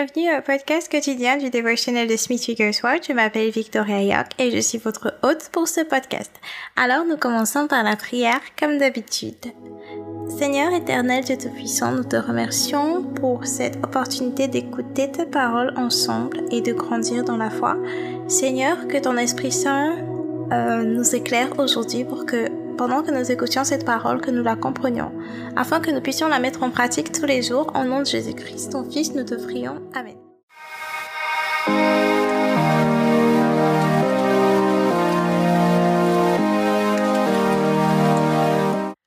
bienvenue au podcast quotidien du dévotionnel de Smith Wigglesworth. Je m'appelle Victoria York et je suis votre hôte pour ce podcast. Alors nous commençons par la prière comme d'habitude. Seigneur éternel Dieu Tout-Puissant, nous te remercions pour cette opportunité d'écouter ta parole ensemble et de grandir dans la foi. Seigneur, que ton Esprit Saint euh, nous éclaire aujourd'hui pour que pendant que nous écoutions cette parole, que nous la comprenions, afin que nous puissions la mettre en pratique tous les jours. Au nom de Jésus-Christ, ton Fils, nous te prions. Amen.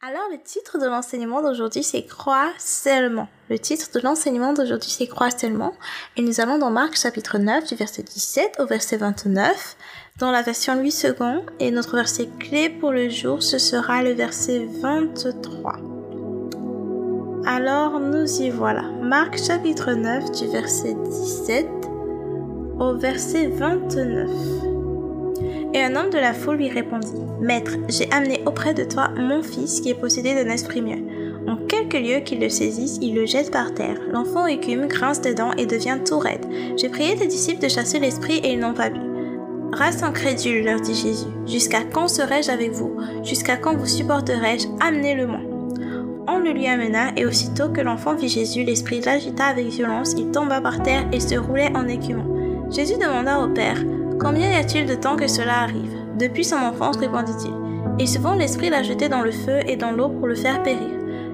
Alors, le titre de l'enseignement d'aujourd'hui, c'est Crois seulement. Le titre de l'enseignement d'aujourd'hui, c'est Crois seulement. Et nous allons dans Marc chapitre 9, du verset 17 au verset 29 dans la version 8 secondes et notre verset clé pour le jour, ce sera le verset 23. Alors nous y voilà. Marc chapitre 9 du verset 17 au verset 29. Et un homme de la foule lui répondit, Maître, j'ai amené auprès de toi mon fils qui est possédé d'un esprit mieux. En quelques lieux qu'il le saisisse, il le jette par terre. L'enfant écume, grince des dents et devient tout raide. J'ai prié tes disciples de chasser l'esprit et ils n'ont pas pu. Race incrédule, leur dit Jésus, jusqu'à quand serai-je avec vous? Jusqu'à quand vous supporterai-je Amenez-le-moi. On le lui amena, et aussitôt que l'enfant vit Jésus, l'esprit l'agita avec violence, il tomba par terre et se roulait en écumant. Jésus demanda au Père, Combien y a-t-il de temps que cela arrive Depuis son enfance, répondit-il. Et souvent l'esprit l'a jeté dans le feu et dans l'eau pour le faire périr.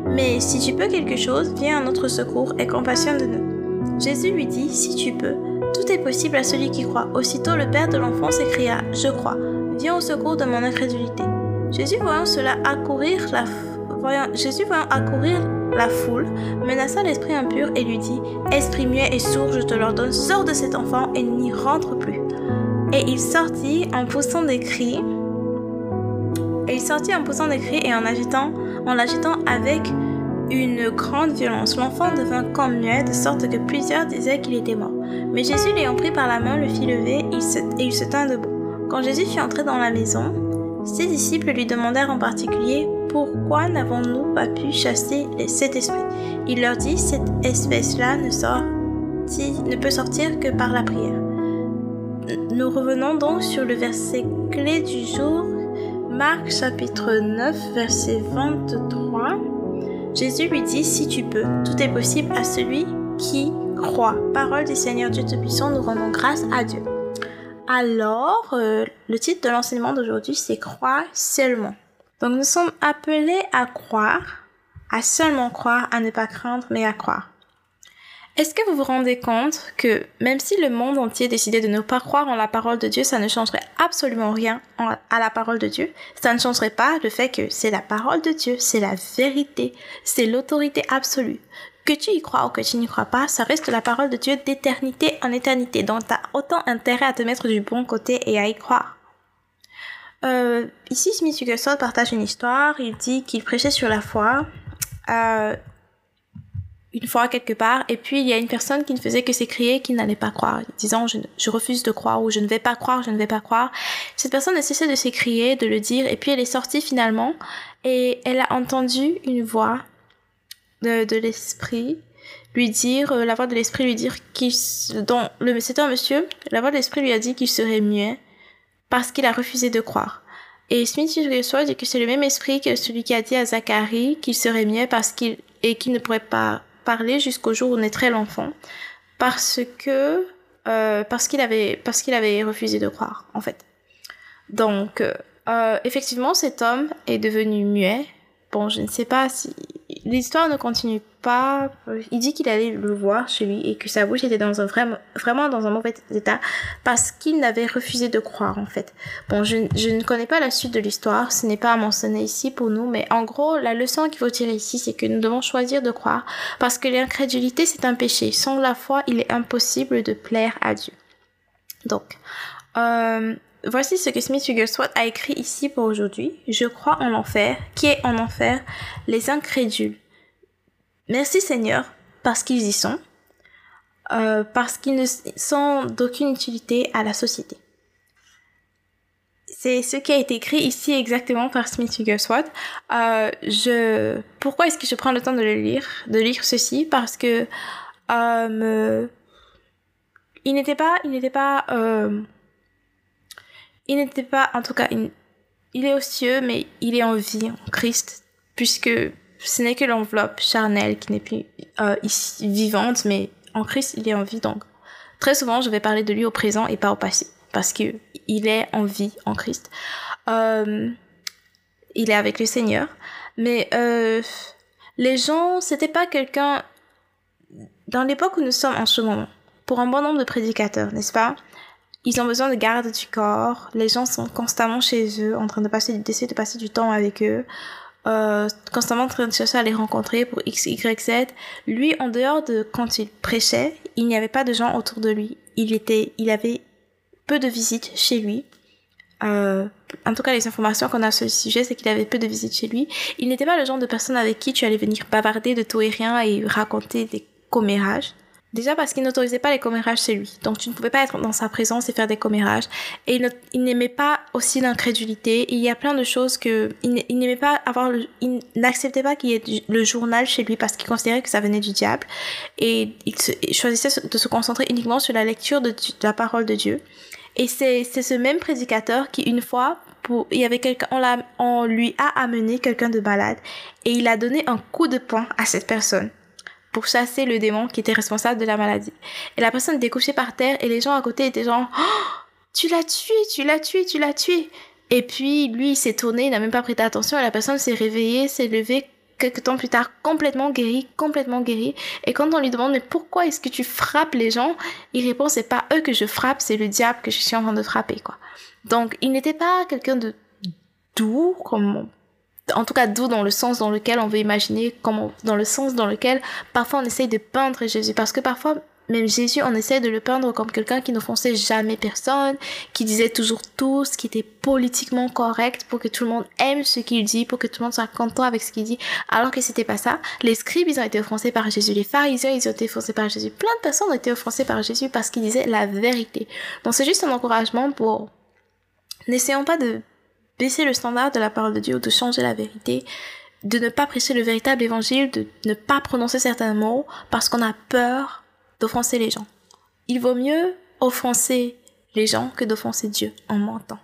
Mais si tu peux quelque chose, viens à notre secours et compassionne de nous. Jésus lui dit, Si tu peux, tout est possible à celui qui croit. Aussitôt le père de l'enfant s'écria, Je crois, viens au secours de mon incrédulité. Jésus voyant cela accourir la, Jésus voyant accourir la foule, menaça l'esprit impur et lui dit, Esprit muet et sourd, je te l'ordonne, sors de cet enfant et n'y rentre plus. Et il sortit en poussant des cris, et il sortit en poussant des cris et en agitant, en l'agitant avec une grande violence. L'enfant devint comme muet, de sorte que plusieurs disaient qu'il était mort. Mais Jésus, l'ayant pris par la main, le fit lever et il se tint debout. Quand Jésus fut entré dans la maison, ses disciples lui demandèrent en particulier pourquoi n'avons-nous pas pu chasser cet esprit Il leur dit cette espèce-là ne, ne peut sortir que par la prière. Nous revenons donc sur le verset clé du jour, Marc chapitre 9, verset 23. Jésus lui dit, si tu peux, tout est possible à celui qui croit. Parole du Seigneur Dieu Tout-Puissant, nous rendons grâce à Dieu. Alors, euh, le titre de l'enseignement d'aujourd'hui, c'est Croire seulement. Donc nous sommes appelés à croire, à seulement croire, à ne pas craindre, mais à croire. Est-ce que vous vous rendez compte que même si le monde entier décidait de ne pas croire en la parole de Dieu, ça ne changerait absolument rien à la parole de Dieu? Ça ne changerait pas le fait que c'est la parole de Dieu, c'est la vérité, c'est l'autorité absolue. Que tu y crois ou que tu n'y crois pas, ça reste la parole de Dieu d'éternité en éternité. Donc tu as autant intérêt à te mettre du bon côté et à y croire. Euh, ici, Smith Wigglesworth partage une histoire. Il dit qu'il prêchait sur la foi. Euh, une fois quelque part, et puis il y a une personne qui ne faisait que s'écrier qui n'allait pas croire, disant je, je, refuse de croire ou je ne vais pas croire, je ne vais pas croire. Cette personne a cessé de s'écrier, de le dire, et puis elle est sortie finalement, et elle a entendu une voix de, de l'esprit lui dire, euh, la voix de l'esprit lui dire qu'il, dont le, c'était un monsieur, la voix de l'esprit lui a dit qu'il serait muet parce qu'il a refusé de croire. Et Smith Wigglesworth dit que c'est le même esprit que celui qui a dit à Zacharie qu'il serait muet parce qu'il et qu'il ne pourrait pas jusqu'au jour où naîtrait l'enfant parce que euh, parce qu'il avait parce qu'il avait refusé de croire en fait. Donc euh, effectivement cet homme est devenu muet. Bon, je ne sais pas si l'histoire ne continue pas. Il dit qu'il allait le voir chez lui et que sa bouche était dans un vraiment, vraiment dans un mauvais état parce qu'il n'avait refusé de croire en fait. Bon, je, je ne connais pas la suite de l'histoire, ce n'est pas à mentionner ici pour nous, mais en gros, la leçon qu'il faut tirer ici, c'est que nous devons choisir de croire parce que l'incrédulité c'est un péché. Sans la foi, il est impossible de plaire à Dieu. Donc, euh, Voici ce que Smith Wigglesworth a écrit ici pour aujourd'hui. Je crois en l'enfer, qui est en enfer, les incrédules. Merci Seigneur, parce qu'ils y sont, euh, parce qu'ils ne sont d'aucune utilité à la société. C'est ce qui a été écrit ici exactement par Smith Wigglesworth. Euh, je, pourquoi est-ce que je prends le temps de le lire, de lire ceci? Parce que euh, il n'était pas, il n'était pas, euh, il n'était pas, en tout cas, il, il est aux cieux, mais il est en vie en Christ, puisque ce n'est que l'enveloppe charnelle qui n'est plus euh, ici, vivante, mais en Christ, il est en vie. Donc, très souvent, je vais parler de lui au présent et pas au passé, parce que il est en vie en Christ. Euh, il est avec le Seigneur, mais euh, les gens, c'était pas quelqu'un dans l'époque où nous sommes en ce moment. Pour un bon nombre de prédicateurs, n'est-ce pas? Ils ont besoin de garde du corps. Les gens sont constamment chez eux, en train de passer, d'essayer de passer du temps avec eux. Euh, constamment en train de chercher à les rencontrer pour X, Y, Z. Lui, en dehors de quand il prêchait, il n'y avait pas de gens autour de lui. Il était, il avait peu de visites chez lui. Euh, en tout cas, les informations qu'on a sur ce sujet, c'est qu'il avait peu de visites chez lui. Il n'était pas le genre de personne avec qui tu allais venir bavarder de tout et rien et raconter des commérages. Déjà parce qu'il n'autorisait pas les commérages chez lui. Donc tu ne pouvais pas être dans sa présence et faire des commérages. Et il, n'aimait pas aussi l'incrédulité. Il y a plein de choses que il n'aimait pas avoir. il n'acceptait pas qu'il y ait le journal chez lui parce qu'il considérait que ça venait du diable. Et il, choisissait de se concentrer uniquement sur la lecture de, la parole de Dieu. Et c'est ce même prédicateur qui une fois il y avait quelqu'un, on, on lui a amené quelqu'un de malade et il a donné un coup de poing à cette personne pour chasser le démon qui était responsable de la maladie. Et la personne était couchée par terre et les gens à côté étaient genre oh, tu l'as tué, tu l'as tué, tu l'as tué. Et puis lui il s'est tourné, il n'a même pas prêté attention et la personne s'est réveillée, s'est levée quelques temps plus tard complètement guéri, complètement guéri. Et quand on lui demande mais pourquoi est-ce que tu frappes les gens, il répond c'est pas eux que je frappe, c'est le diable que je suis en train de frapper quoi. Donc il n'était pas quelqu'un de doux comme en tout cas doux dans le sens dans lequel on veut imaginer, comme dans le sens dans lequel parfois on essaye de peindre Jésus. Parce que parfois, même Jésus, on essaie de le peindre comme quelqu'un qui n'offensait jamais personne, qui disait toujours tout, ce qui était politiquement correct pour que tout le monde aime ce qu'il dit, pour que tout le monde soit content avec ce qu'il dit, alors que c'était pas ça. Les scribes, ils ont été offensés par Jésus. Les pharisiens, ils ont été offensés par Jésus. Plein de personnes ont été offensées par Jésus parce qu'ils disaient la vérité. Donc c'est juste un encouragement pour N'essayons pas de baisser le standard de la parole de Dieu ou de changer la vérité, de ne pas prêcher le véritable évangile, de ne pas prononcer certains mots parce qu'on a peur d'offenser les gens. Il vaut mieux offenser les gens que d'offenser Dieu en mentant.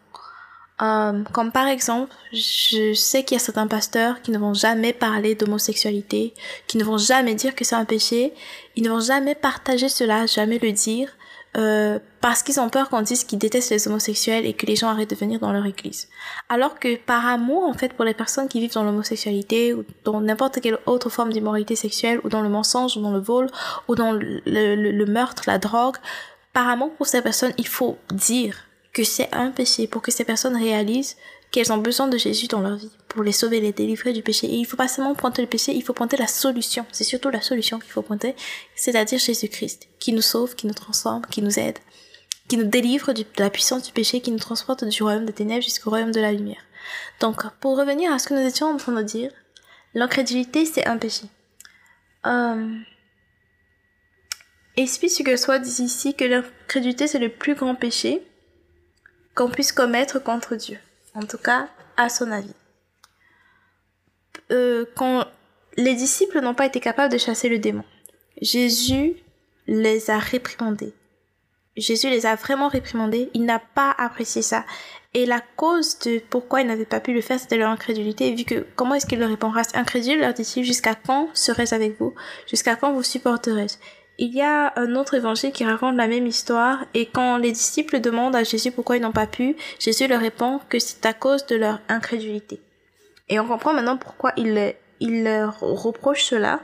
Euh, comme par exemple, je sais qu'il y a certains pasteurs qui ne vont jamais parler d'homosexualité, qui ne vont jamais dire que c'est un péché, ils ne vont jamais partager cela, jamais le dire, euh, parce qu'ils ont peur qu'on dise qu'ils détestent les homosexuels et que les gens arrêtent de venir dans leur église. Alors que par amour, en fait, pour les personnes qui vivent dans l'homosexualité ou dans n'importe quelle autre forme d'immoralité sexuelle ou dans le mensonge ou dans le vol ou dans le, le meurtre, la drogue, par amour pour ces personnes, il faut dire que c'est un péché pour que ces personnes réalisent qu'elles ont besoin de Jésus dans leur vie pour les sauver, les délivrer du péché. Et il faut pas seulement pointer le péché, il faut pointer la solution. C'est surtout la solution qu'il faut pointer, c'est-à-dire Jésus-Christ, qui nous sauve, qui nous transforme, qui nous aide, qui nous délivre de la puissance du péché, qui nous transporte du royaume des ténèbres jusqu'au royaume de la lumière. Donc, pour revenir à ce que nous étions en train de dire, l'incrédulité, c'est un péché. Euh... Et que soit dit ici que l'incrédulité, c'est le plus grand péché qu'on puisse commettre contre Dieu en tout cas à son avis. Euh, quand les disciples n'ont pas été capables de chasser le démon, Jésus les a réprimandés. Jésus les a vraiment réprimandés. Il n'a pas apprécié ça. Et la cause de pourquoi ils n'avaient pas pu le faire, c'était leur incrédulité. vu que comment est-ce qu'il leur répondra Incrédule, leur dit-il, jusqu'à quand serai-je avec vous? Jusqu'à quand vous supporterai-je il y a un autre évangile qui raconte la même histoire et quand les disciples demandent à Jésus pourquoi ils n'ont pas pu, Jésus leur répond que c'est à cause de leur incrédulité. Et on comprend maintenant pourquoi il, il leur reproche cela.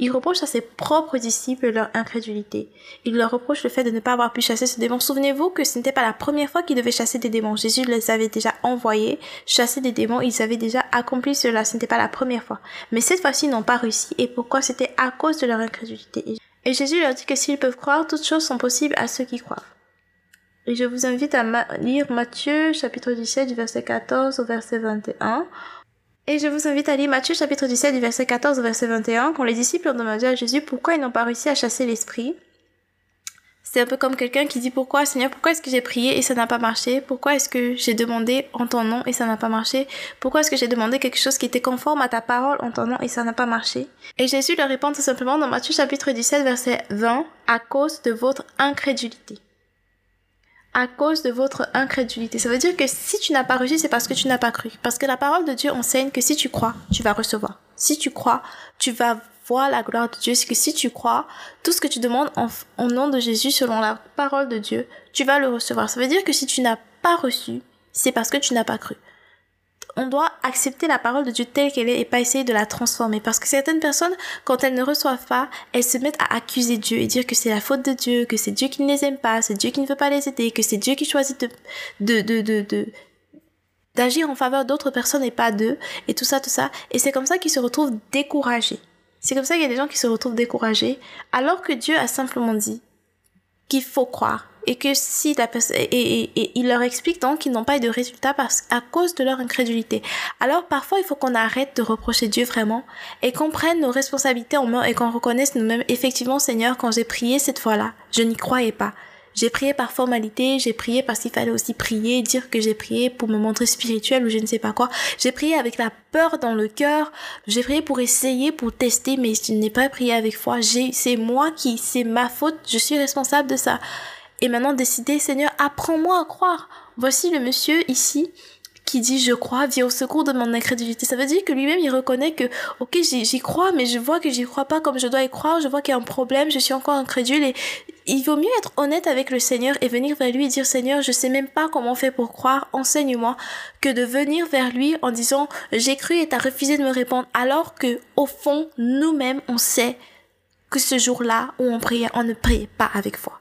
Il reproche à ses propres disciples leur incrédulité. Il leur reproche le fait de ne pas avoir pu chasser ce démon. Souvenez-vous que ce n'était pas la première fois qu'ils devaient chasser des démons. Jésus les avait déjà envoyés chasser des démons. Ils avaient déjà accompli cela. Ce n'était pas la première fois. Mais cette fois-ci, ils n'ont pas réussi. Et pourquoi? C'était à cause de leur incrédulité. Et Jésus leur dit que s'ils peuvent croire, toutes choses sont possibles à ceux qui croient. Et je vous invite à lire Matthieu chapitre 17 du verset 14 au verset 21. Et je vous invite à lire Matthieu chapitre 17 du verset 14 au verset 21 quand les disciples ont demandé à Jésus pourquoi ils n'ont pas réussi à chasser l'esprit. C'est un peu comme quelqu'un qui dit pourquoi Seigneur, pourquoi est-ce que j'ai prié et ça n'a pas marché? Pourquoi est-ce que j'ai demandé en ton nom et ça n'a pas marché? Pourquoi est-ce que j'ai demandé quelque chose qui était conforme à ta parole en ton nom et ça n'a pas marché? Et Jésus leur répond tout simplement dans Matthieu chapitre 17 verset 20 à cause de votre incrédulité. À cause de votre incrédulité. Ça veut dire que si tu n'as pas reçu, c'est parce que tu n'as pas cru. Parce que la parole de Dieu enseigne que si tu crois, tu vas recevoir. Si tu crois, tu vas vois la gloire de Dieu, c'est que si tu crois, tout ce que tu demandes en, au nom de Jésus, selon la parole de Dieu, tu vas le recevoir. Ça veut dire que si tu n'as pas reçu, c'est parce que tu n'as pas cru. On doit accepter la parole de Dieu telle qu'elle est et pas essayer de la transformer. Parce que certaines personnes, quand elles ne reçoivent pas, elles se mettent à accuser Dieu et dire que c'est la faute de Dieu, que c'est Dieu qui ne les aime pas, c'est Dieu qui ne veut pas les aider, que c'est Dieu qui choisit de, de, de, de d'agir en faveur d'autres personnes et pas d'eux, et tout ça, tout ça. Et c'est comme ça qu'ils se retrouvent découragés. C'est comme ça qu'il y a des gens qui se retrouvent découragés, alors que Dieu a simplement dit qu'il faut croire et que si la personne et, et, il leur explique donc qu'ils n'ont pas eu de résultat parce à cause de leur incrédulité. Alors parfois il faut qu'on arrête de reprocher Dieu vraiment et qu'on prenne nos responsabilités en main et qu'on reconnaisse nous-mêmes effectivement Seigneur quand j'ai prié cette fois-là, je n'y croyais pas. J'ai prié par formalité, j'ai prié parce qu'il fallait aussi prier, dire que j'ai prié pour me montrer spirituel ou je ne sais pas quoi. J'ai prié avec la peur dans le cœur. J'ai prié pour essayer, pour tester, mais je n'ai pas prié avec foi. J'ai, c'est moi qui, c'est ma faute. Je suis responsable de ça. Et maintenant décider, Seigneur, apprends-moi à croire. Voici le monsieur ici qui dit je crois vient au secours de mon incrédulité. Ça veut dire que lui-même il reconnaît que ok j'y crois mais je vois que j'y crois pas comme je dois y croire, je vois qu'il y a un problème, je suis encore incrédule. Et il vaut mieux être honnête avec le Seigneur et venir vers lui et dire Seigneur je sais même pas comment on fait pour croire, enseigne-moi que de venir vers lui en disant j'ai cru et t'as refusé de me répondre alors que au fond nous-mêmes on sait que ce jour-là où on priait on ne priait pas avec foi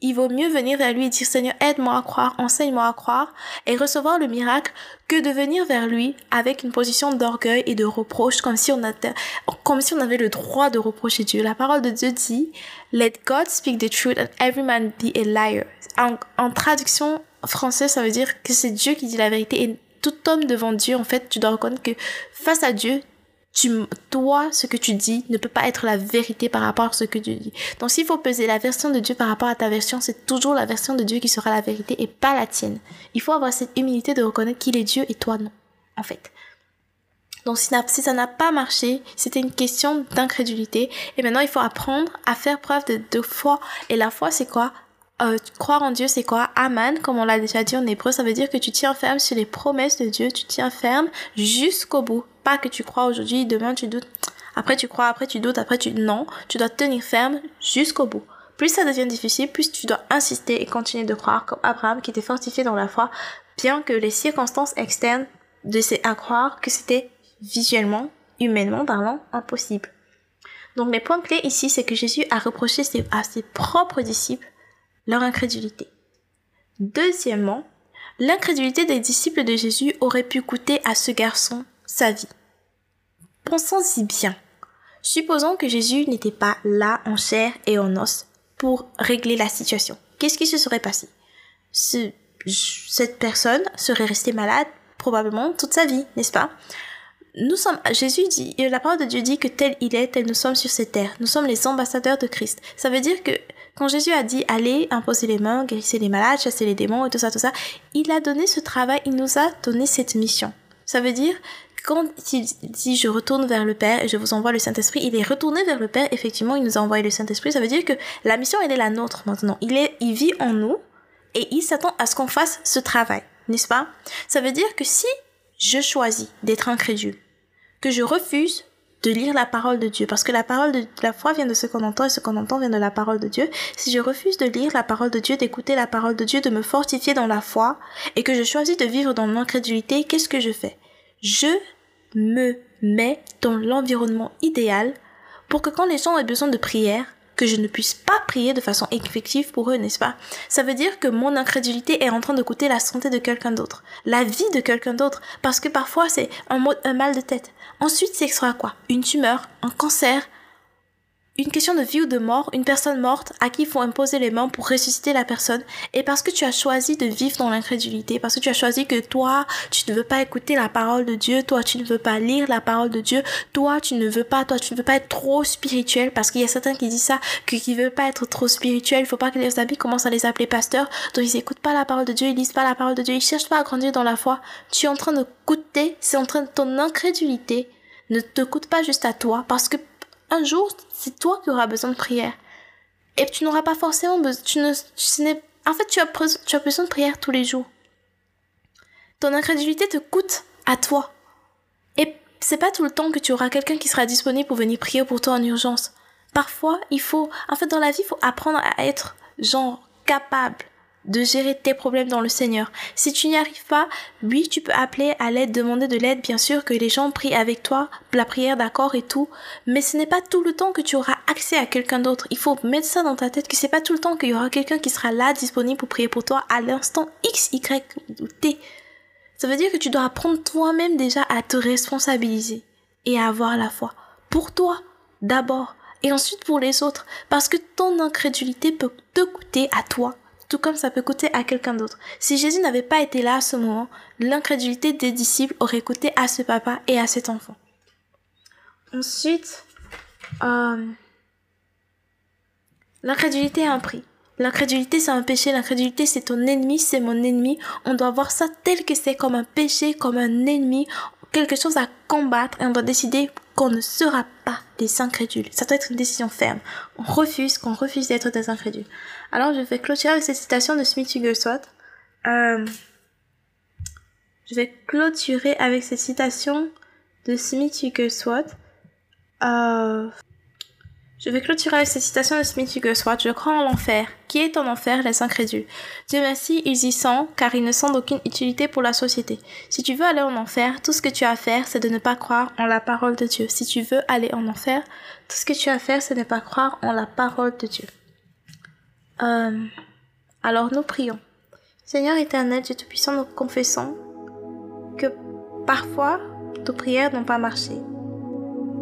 il vaut mieux venir vers lui et dire Seigneur, aide-moi à croire, enseigne-moi à croire et recevoir le miracle que de venir vers lui avec une position d'orgueil et de reproche comme si on comme si on avait le droit de reprocher Dieu. La parole de Dieu dit Let God speak the truth and every man be a liar. En, en traduction française, ça veut dire que c'est Dieu qui dit la vérité et tout homme devant Dieu, en fait, tu dois reconnaître que face à Dieu, tu, toi, ce que tu dis ne peut pas être la vérité par rapport à ce que tu dis. Donc s'il faut peser la version de Dieu par rapport à ta version, c'est toujours la version de Dieu qui sera la vérité et pas la tienne. Il faut avoir cette humilité de reconnaître qu'il est Dieu et toi non, en fait. Donc si, ça n'a pas marché, c'était une question d'incrédulité. Et maintenant, il faut apprendre à faire preuve de, foi. Et la foi, c'est quoi? Euh, croire en Dieu, c'est quoi? Amen, comme on l'a déjà dit en hébreu, ça veut dire que tu tiens ferme sur les promesses de Dieu, tu tiens ferme jusqu'au bout. Que tu crois aujourd'hui, demain tu doutes. Après tu crois, après tu doutes, après tu... Non, tu dois tenir ferme jusqu'au bout. Plus ça devient difficile, plus tu dois insister et continuer de croire comme Abraham qui était fortifié dans la foi, bien que les circonstances externes de à croire que c'était visuellement, humainement parlant, impossible. Donc les points clés ici, c'est que Jésus a reproché à ses propres disciples leur incrédulité. Deuxièmement, l'incrédulité des disciples de Jésus aurait pu coûter à ce garçon sa vie. Pensons-y bien. Supposons que Jésus n'était pas là en chair et en os pour régler la situation. Qu'est-ce qui se serait passé? Cette personne serait restée malade probablement toute sa vie, n'est-ce pas? Nous sommes, Jésus dit, la parole de Dieu dit que tel il est, tel nous sommes sur cette terre. Nous sommes les ambassadeurs de Christ. Ça veut dire que quand Jésus a dit allez, imposer les mains, guérissez les malades, chasser les démons et tout ça, tout ça, il a donné ce travail, il nous a donné cette mission. Ça veut dire quand il dit je retourne vers le Père et je vous envoie le Saint-Esprit, il est retourné vers le Père, effectivement, il nous a envoyé le Saint-Esprit, ça veut dire que la mission, elle est la nôtre maintenant. Il est, il vit en nous et il s'attend à ce qu'on fasse ce travail, n'est-ce pas? Ça veut dire que si je choisis d'être incrédule, que je refuse de lire la parole de Dieu, parce que la parole de la foi vient de ce qu'on entend et ce qu'on entend vient de la parole de Dieu. Si je refuse de lire la parole de Dieu, d'écouter la parole de Dieu, de me fortifier dans la foi, et que je choisis de vivre dans l'incrédulité, qu'est-ce que je fais? Je me mets dans l'environnement idéal pour que quand les gens aient besoin de prière, que je ne puisse pas prier de façon effective pour eux, n'est-ce pas? Ça veut dire que mon incrédulité est en train de coûter la santé de quelqu'un d'autre, la vie de quelqu'un d'autre, parce que parfois c'est un, un mal de tête. Ensuite, c'est sera quoi? Une tumeur, un cancer, une question de vie ou de mort, une personne morte à qui il faut imposer les mains pour ressusciter la personne. Et parce que tu as choisi de vivre dans l'incrédulité, parce que tu as choisi que toi, tu ne veux pas écouter la parole de Dieu, toi, tu ne veux pas lire la parole de Dieu, toi, tu ne veux pas, toi, tu ne veux pas être trop spirituel, parce qu'il y a certains qui disent ça, qui ne veulent pas être trop spirituel, il faut pas que les amis commencent à les appeler pasteurs, donc ils écoutent pas la parole de Dieu, ils lisent pas la parole de Dieu, ils cherchent pas à grandir dans la foi. Tu es en train de coûter, c'est en train de ton incrédulité ne te coûte pas juste à toi, parce que un jour, c'est toi qui auras besoin de prière. Et tu n'auras pas forcément besoin, tu ne, en fait, tu as, tu as besoin de prière tous les jours. Ton incrédulité te coûte à toi. Et c'est pas tout le temps que tu auras quelqu'un qui sera disponible pour venir prier pour toi en urgence. Parfois, il faut, en fait, dans la vie, il faut apprendre à être, genre, capable de gérer tes problèmes dans le Seigneur. Si tu n'y arrives pas, oui, tu peux appeler à l'aide, demander de l'aide, bien sûr, que les gens prient avec toi, la prière d'accord et tout, mais ce n'est pas tout le temps que tu auras accès à quelqu'un d'autre. Il faut mettre ça dans ta tête que c'est pas tout le temps qu'il y aura quelqu'un qui sera là disponible pour prier pour toi à l'instant X, Y ou T. Ça veut dire que tu dois apprendre toi-même déjà à te responsabiliser et à avoir la foi. Pour toi, d'abord, et ensuite pour les autres, parce que ton incrédulité peut te coûter à toi tout comme ça peut coûter à quelqu'un d'autre. Si Jésus n'avait pas été là à ce moment, l'incrédulité des disciples aurait coûté à ce papa et à cet enfant. Ensuite, euh, l'incrédulité a un prix. L'incrédulité, c'est un péché. L'incrédulité, c'est ton ennemi, c'est mon ennemi. On doit voir ça tel que c'est, comme un péché, comme un ennemi, quelque chose à combattre. Et on doit décider qu'on ne sera pas des incrédules. Ça doit être une décision ferme. On refuse, qu'on refuse d'être des incrédules. Alors je vais clôturer avec cette citation de Smith Wigglesworth. Euh, je vais clôturer avec cette citation de Smith Wigglesworth. Euh, je vais clôturer avec cette citation de Smith Wigglesworth. Je crois en l'enfer. Qui est en enfer? Les incrédules. Dieu merci, ils y sont, car ils ne sont d'aucune utilité pour la société. Si tu veux aller en enfer, tout ce que tu as à faire, c'est de ne pas croire en la parole de Dieu. Si tu veux aller en enfer, tout ce que tu as à faire, c'est de ne pas croire en la parole de Dieu. Euh, alors nous prions. Seigneur éternel, Dieu Tout-Puissant, nous confessons que parfois nos prières n'ont pas marché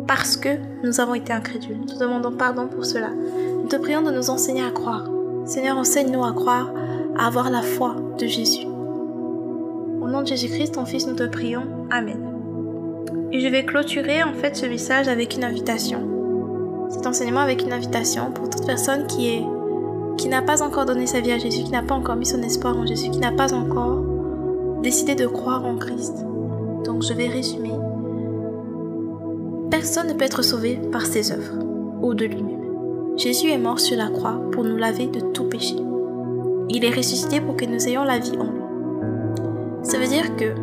parce que nous avons été incrédules. Nous demandons pardon pour cela. Nous te prions de nous enseigner à croire. Seigneur, enseigne-nous à croire, à avoir la foi de Jésus. Au nom de Jésus-Christ, ton Fils, nous te prions. Amen. Et je vais clôturer en fait ce message avec une invitation. Cet enseignement avec une invitation pour toute personne qui est qui n'a pas encore donné sa vie à Jésus, qui n'a pas encore mis son espoir en Jésus, qui n'a pas encore décidé de croire en Christ. Donc je vais résumer. Personne ne peut être sauvé par ses œuvres ou de lui-même. Jésus est mort sur la croix pour nous laver de tout péché. Il est ressuscité pour que nous ayons la vie en lui. Ça veut dire que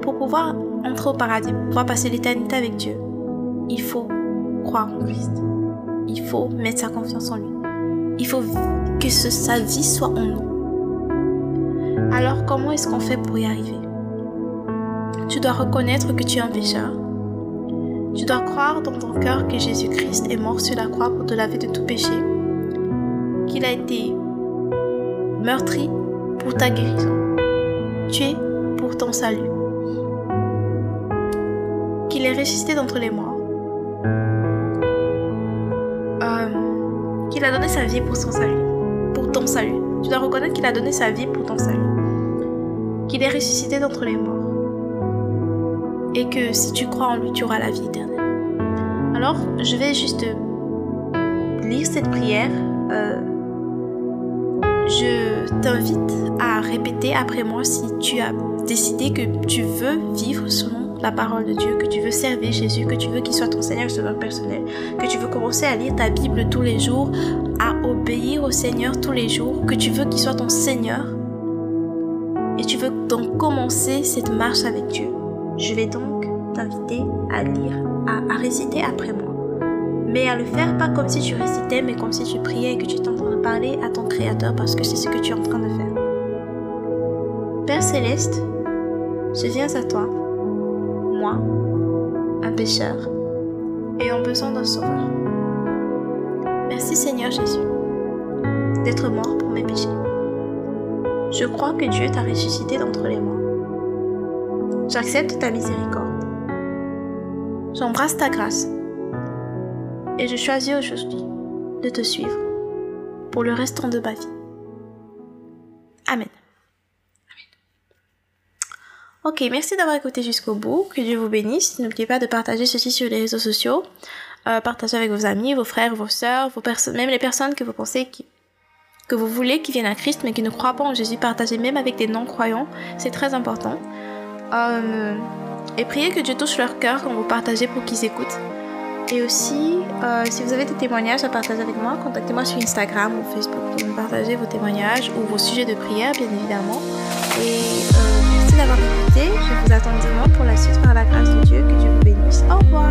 pour pouvoir entrer au paradis, pour pouvoir passer l'éternité avec Dieu, il faut croire en Christ. Il faut mettre sa confiance en lui. Il faut que sa vie soit en nous. Alors comment est-ce qu'on fait pour y arriver? Tu dois reconnaître que tu es un pécheur. Tu dois croire dans ton cœur que Jésus-Christ est mort sur la croix pour te laver de tout péché. Qu'il a été meurtri pour ta guérison. Tué pour ton salut. Qu'il est ressuscité d'entre les morts qu'il a donné sa vie pour son salut, pour ton salut. Tu dois reconnaître qu'il a donné sa vie pour ton salut. Qu'il est ressuscité d'entre les morts. Et que si tu crois en lui, tu auras la vie éternelle. Alors, je vais juste lire cette prière. Euh, je t'invite à répéter après moi si tu as décidé que tu veux vivre selon la parole de Dieu, que tu veux servir Jésus, que tu veux qu'il soit ton Seigneur et Sauveur personnel, que tu veux commencer à lire ta Bible tous les jours, à obéir au Seigneur tous les jours, que tu veux qu'il soit ton Seigneur, et tu veux donc commencer cette marche avec Dieu. Je vais donc t'inviter à lire, à, réciter après moi. Mais à le faire pas comme si tu récitais, mais comme si tu priais et que tu étais en train de parler à ton Créateur parce que c'est ce que tu es en train de faire. Père céleste, je viens à toi moi, un pécheur, ayant besoin d'un sauveur. Merci Seigneur Jésus d'être mort pour mes péchés. Je crois que Dieu t'a ressuscité d'entre les morts. J'accepte ta miséricorde. J'embrasse ta grâce. Et je choisis aujourd'hui de te suivre pour le restant de ma vie. Amen. Ok, merci d'avoir écouté jusqu'au bout. Que Dieu vous bénisse. N'oubliez pas de partager ceci sur les réseaux sociaux. Euh, partagez avec vos amis, vos frères, vos sœurs, vos même les personnes que vous pensez que vous voulez qui viennent à Christ mais qui ne croient pas en Jésus. Partagez même avec des non-croyants. C'est très important. Euh, et priez que Dieu touche leur cœur quand vous partagez pour qu'ils écoutent. Et aussi, euh, si vous avez des témoignages à partager avec moi, contactez-moi sur Instagram ou Facebook pour me partager vos témoignages ou vos sujets de prière, bien évidemment. Et euh, merci d'avoir écouté. Je vous attends dimanche pour la suite par la grâce de Dieu. Que Dieu vous bénisse. Au revoir.